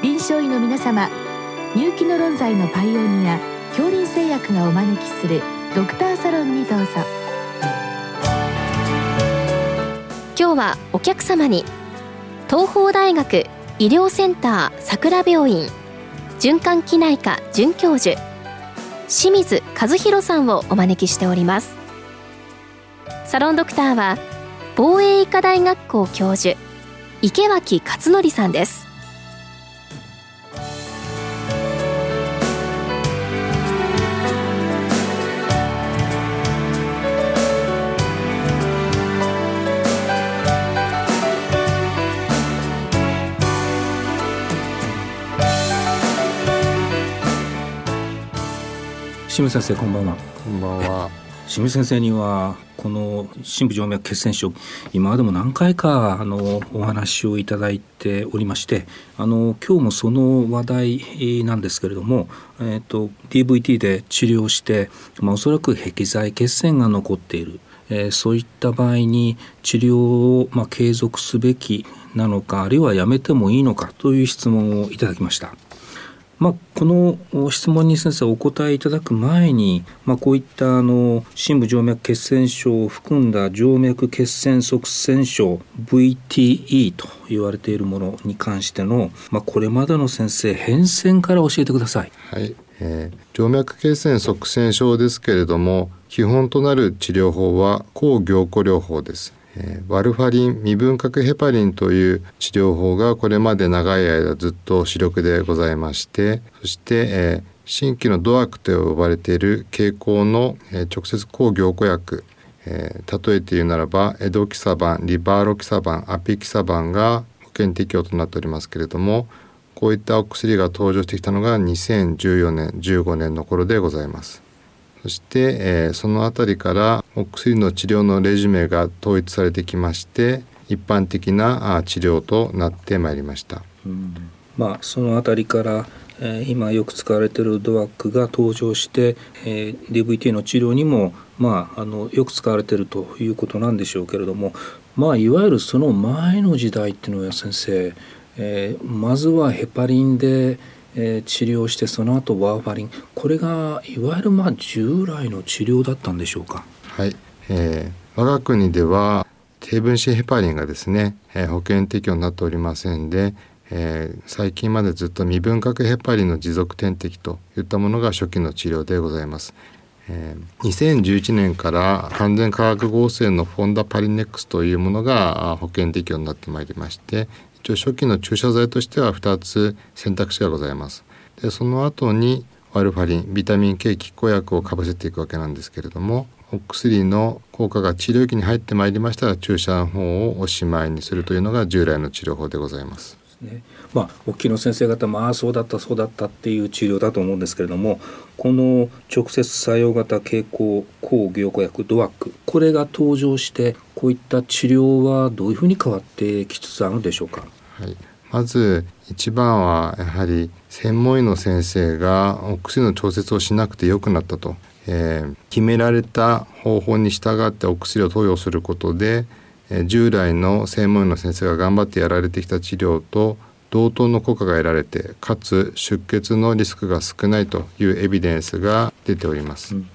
臨床医の皆様入気の論剤のパイオニア恐林製薬がお招きするドクターサロンにどうぞ。今日はお客様に東邦大学医療センター桜病院循環器内科准教授清水和弘さんをお招きしております。サロンドクターは防衛医科大学校教授池脇勝則さんです。清水先生こんばんは。こんばんは。清水先生にはこの深部静脈血栓症今までも何回かあのお話をいただいておりましてあの今日もその話題なんですけれども、えーと、DVT で治療して、まあ、おそらく壁剤血栓が残っている、えー、そういった場合に治療を、まあ、継続すべきなのかあるいはやめてもいいのかという質問をいただきました。まあ、この質問に先生お答えいただく前に、まあ、こういったあの深部静脈血栓症を含んだ静脈血栓塞栓症 VTE と言われているものに関しての、まあ、これまでの先生変遷から教えてください。はい、えー、静脈血栓塞栓症ですけれども基本となる治療法は抗凝固療法です。えワルファリン未分核ヘパリンという治療法がこれまで長い間ずっと主力でございましてそして、え新規のドアクと呼ばれている経口の、え直接抗凝固薬、え例えて言うならばエドキサバンリバーロキサバンアピキサバンが保険適用となっておりますけれどもこういったお薬が登場してきたのが2014年15年の頃でございます。そして、えー、その辺りからお薬の治療のレジュメが統一されてきまして一般的な治療となってまいりました。うん、まあその辺りから、えー、今よく使われているドアックが登場して、えー、DVT の治療にもまああのよく使われているということなんでしょうけれども、まあいわゆるその前の時代っていうのは先生、えー、まずはヘパリンでえー、治療してその後ワーファリン。これがいわゆるまあ従来の治療だったんでしょうか？はい、えー、我が国では低分子ヘパリンがですね、えー、保険適用になっておりませんで、えー、最近までずっと未分核ヘパリンの持続点滴といったものが初期の治療でございます。えー、2011年から完全化学合成のフォンダパリネックスというものが保険適用になってまいりまして一応初期の注射剤としては2つ選択肢がございます。でその後にワルファリンビタミン K 拮抗薬をかぶせていくわけなんですけれどもお薬の効果が治療期に入ってまいりましたら注射の方をおしまいにするというのが従来の治療法でございます。ね。まあ、お聞きの先生方もああそうだったそうだったっていう治療だと思うんですけれどもこの直接作用型経口抗凝固薬ドアックこれが登場してこういった治療はどういうふうに変わってきつつあるんでしょうか？はい、まず一番はやはり専門医の先生がお薬の調節をしなくてよくなったと、えー、決められた方法に従ってお薬を投与することで、従来の専門医の先生が頑張ってやられてきた治療と同等の効果が得られてかつ出血のリスクが少ないというエビデンスが出ております。うん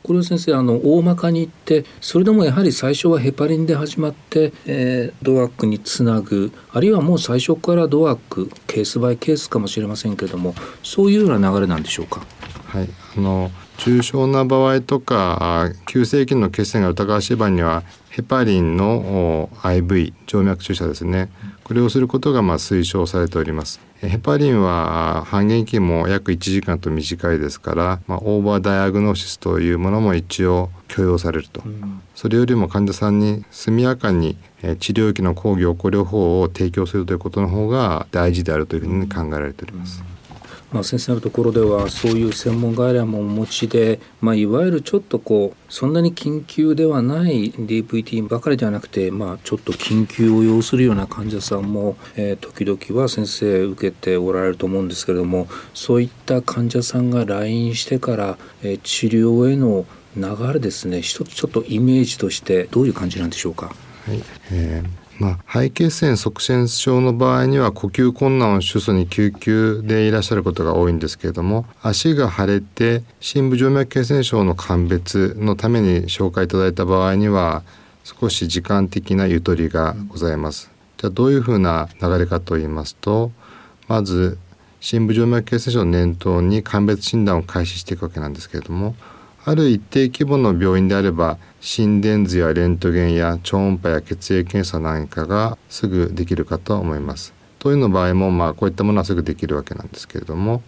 これは先生あの大まかに言ってそれでもやはり最初はヘパリンで始まって、えー、ドアックにつなぐあるいはもう最初からドアックケースバイケースかもしれませんけれどもそういうような流れなんでしょうか？はいあの重症な場合とか急性期の血栓が疑わしい場合にはヘパリンの IV 静脈注射ですね。これをすることがまあ推奨されております。ヘパリンは半減期も約1時間と短いですから、まあ、オーバーダイアグノーシスというものも一応許容されると、うん、それよりも患者さんに速やかに治療器の抗凝固療法を提供するということの方が大事であるというふうに考えられております。うんまあ、先生のところではそういう専門外来もお持ちで、まあ、いわゆるちょっとこうそんなに緊急ではない DVT ばかりではなくて、まあ、ちょっと緊急を要するような患者さんも、えー、時々は先生受けておられると思うんですけれどもそういった患者さんが来院してから、えー、治療への流れですね一つちょっとイメージとしてどういう感じなんでしょうか？はいえーまあ、肺血栓塞栓症の場合には呼吸困難を主訴に救急でいらっしゃることが多いんですけれども足が腫れて深部静脈血栓症の鑑別のために紹介いただいた場合には少し時間的なゆとりがございます。じゃあどういうふうな流れかと言いますとまず深部静脈血栓症を念頭に鑑別診断を開始していくわけなんですけれどもある一定規模の病院であれば心電図やレントゲンや超音波や血液検査なんかがすぐできるかと思います。というの場合もまあこういったものはすぐできるわけなんですけれども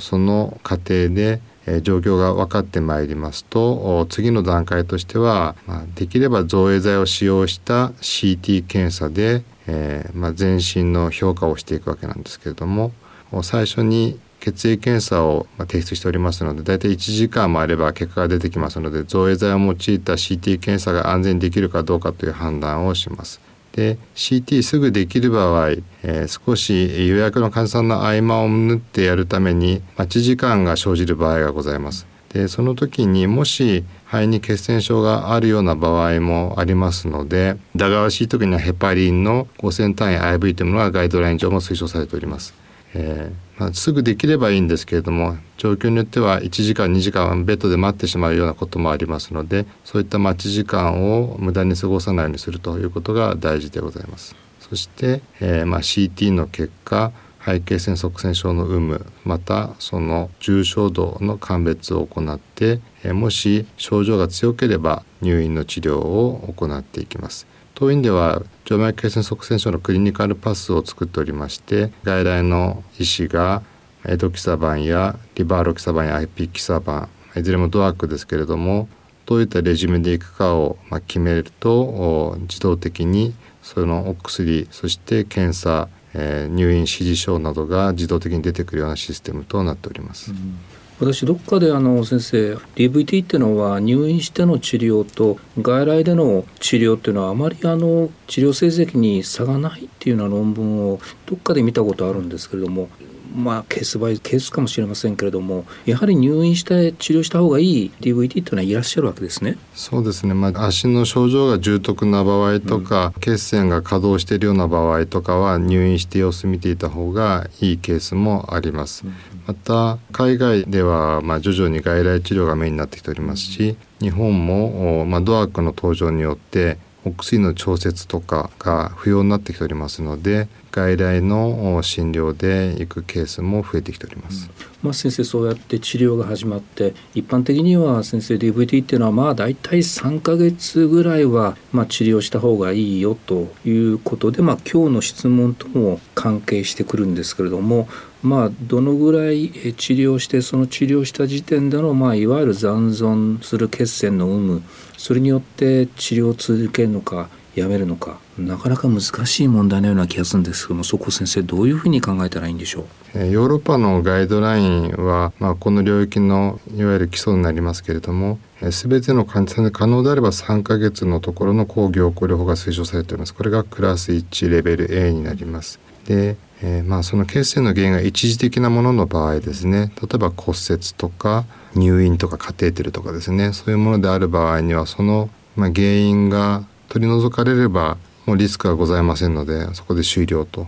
その過程で状況が分かってまいりますと次の段階としては、ま、できれば造影剤を使用した CT 検査で、えーまあ、全身の評価をしていくわけなんですけれども最初に血液検査を提出しておりますので大体1時間もあれば結果が出てきますので造影剤を用いた CT 検査が安全にできるかどうかという判断をします。で CT すぐできる場合、えー、少し予約の患者さんの合間を縫ってやるために待ち時間が生じる場合がございます。でその時にもし肺に血栓症があるような場合もありますので疑わしい時にはヘパリンの5000単位 IV というものがガイドライン上も推奨されております。えー、まあ、すぐできればいいんですけれども状況によっては1時間2時間ベッドで待ってしまうようなこともありますのでそういった待ち時間を無駄に過ごさないようにするということが大事でございます。そして、えー、まあ、CT の結果肺血栓塞栓症の有無またその重症度の鑑別を行って、え、もし症状が強ければ入院の治療を行っていきます。当院では静脈血栓塞栓症のクリニカルパスを作っておりまして外来の医師がエドキサバンやリバーロキサバンや IP キサバンいずれもドアックですけれどもどういったレジュメでいくかを決めると自動的にそのお薬そして検査、入院指示書などが自動的に出てくるようなシステムとなっております。うん私どっかであの先生 DVT っていうのは入院しての治療と外来での治療っていうのはあまりあの治療成績に差がないっていうような論文をどっかで見たことあるんですけれどもまあケースバイケースかもしれませんけれどもやはり入院して治療した方がいい DVT っていうのはいらっしゃるわけですね。そうですね、まあ、足の症状が重篤な場合とか、うん、血栓が稼働しているような場合とかは入院して様子見ていた方がいいケースもあります。うん、また海外ではまあ徐々に外来治療がメインになってきておりますし日本もまあドアックの登場によってお薬の調節とかが不要になってきておりますので外来の診療で行くケースも増えてきております。まあ、先生そうやって治療が始まって一般的には先生 DVT っていうのはまあ大体3ヶ月ぐらいはまあ治療した方がいいよということで、まあ、今日の質問とも関係してくるんですけれどもまあ、どのぐらい治療してその治療した時点での、まあ、いわゆる残存する血栓の有無それによって治療を続けるのかやめるのか。なかなか難しい問題のような気がするんですけどもそこ先生どういうふうに考えたらいいんでしょう？ヨーロッパのガイドラインは、まあ、この領域のいわゆる基礎になりますけれども全ての患者さんで可能であれば3ヶ月のところの抗凝固療法が推奨されております。これがクラス1レベル A になります。でえー、まあその血栓の原因が一時的なものの場合ですね。例えば骨折とか入院とかカテーテルとかですね。そういうものである場合にはその、まあ、原因が取り除かれればもうリスクはございませんのでそこで終了と。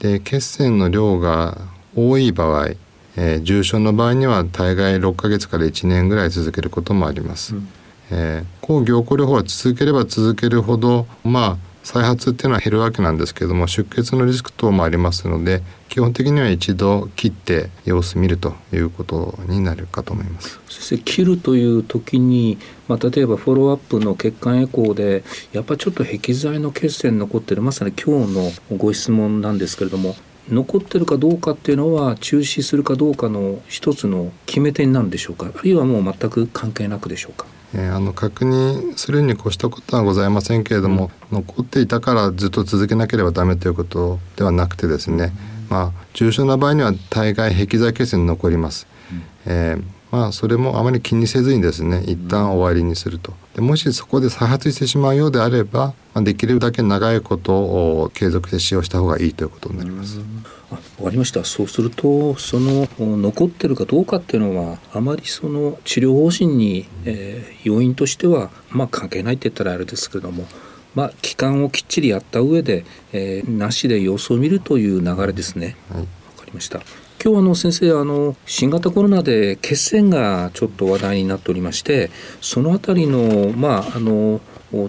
で血栓の量が多い場合、えー、重症の場合には大概6ヶ月から1年ぐらい続けることもあります。うん、えー、抗凝固療法は続ければ続けるほどまあ再発っていうのは減るわけなんですけども出血のリスク等もありますので基本的には一度切って様子見るということになるかと思います。先生切るという時に、まあ、例えばフォローアップの血管エコーでやっぱちょっと壁剤の血栓残ってるまさに今日のご質問なんですけれども残ってるかどうかっていうのは中止するかどうかの一つの決め手になるんでしょうか？あるいはもう全く関係なくでしょうか？えー、あの確認するに越したことはございませんけれども、うん、残っていたからずっと続けなければダメということではなくてですね、うん、まあ重症な場合には大概壁剤血栓に残ります。うん、えーまあそれもあまり気にせずにですね一旦終わりにすると。でもしそこで再発してしまうようであれば、まあ、できるだけ長いことを継続して使用した方がいいということになります。わかりました。そうするとその残ってるかどうかっていうのはあまりその治療方針に、えー、要因としてはまあ関係ないって言ったらあれですけれどもまあ、期間をきっちりやった上で、えー、なしで様子を見るという流れですね。はい、かりました今日あの先生あの新型コロナで血栓がちょっと話題になっておりましてそのあたりのまああの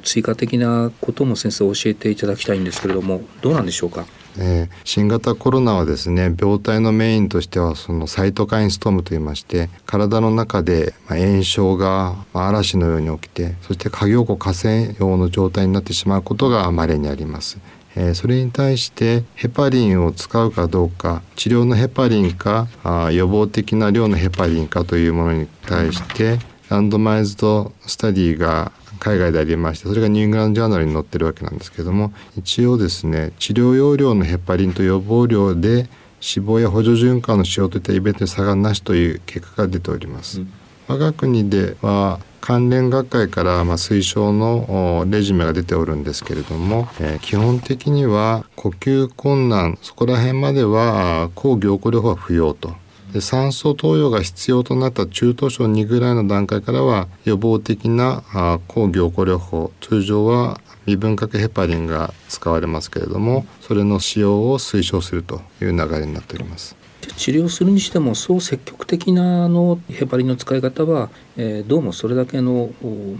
追加的なことも先生教えていただきたいんですけれどもどうなんでしょうか？えー、新型コロナはですね病態のメインとしてはそのサイトカインストームといいまして体の中で炎症が嵐のように起きてそして過凝固河川用の状態になってしまうことが稀にあります。え、それに対してヘパリンを使うかどうか治療のヘパリンかあ予防的な量のヘパリンかというものに対してランドマイズドスタディが海外でありましてそれがニューグランドジャーナルに載ってるわけなんですけども一応ですね治療用量のヘパリンと予防量で脂肪や補助循環の使用といったイベントに差がなしという結果が出ております。うん、我が国では関連学会からま推奨のレジュメが出ておるんですけれども、え、基本的には呼吸困難そこら辺までは抗凝固療法は不要とで酸素投与が必要となった中等症2ぐらいの段階からは予防的な抗凝固療法通常は未分核ヘパリンが使われますけれどもそれの使用を推奨するという流れになっております。治療するにしてもそう積極的なのヘパリンの使い方は、えー、どうもそれだけの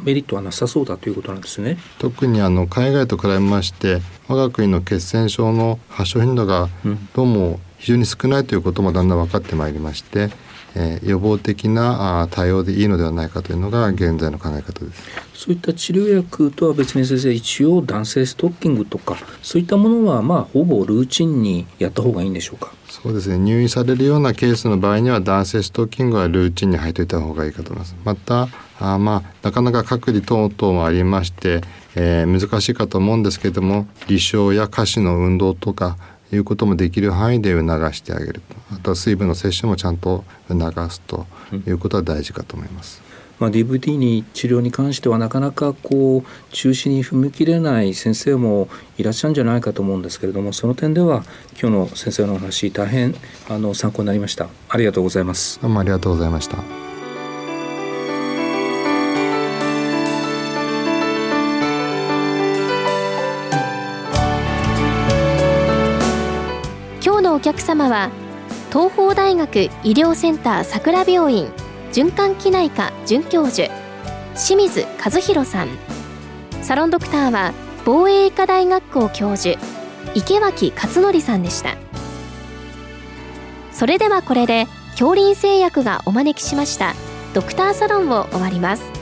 メリットはなさそうだということなんですね。特にあの海外と比べまして我が国の血栓症の発症頻度がどうも非常に少ないということもだんだん分かってまいりまして、えー、予防的な対応でいいのではないかというのが現在の考え方です。そういった治療薬とは別に先生一応男性ストッキングとかそういったものはまあほぼルーチンにやった方がいいんでしょうか？そうですね。入院されるようなケースの場合には男性ストッキングはルーチンに入っておいた方がいいかと思います。またあまあなかなか隔離等々もありまして、えー、難しいかと思うんですけれども離床や下肢の運動とかいうこともできる範囲で促してあげると。あとは水分の摂取もちゃんと促すということは大事かと思います。まあ、DVD に治療に関してはなかなかこう中止に踏み切れない先生もいらっしゃるんじゃないかと思うんですけれどもその点では今日の先生のお話大変あの参考になりました。ありがとうございます。どうもありがとうございました客様は東邦大学医療センター桜病院循環器内科准教授清水和弘さん。サロンドクターは防衛医科大学校教授池脇勝則さんでした。それではこれで恐林製薬がお招きしましたドクターサロンを終わります。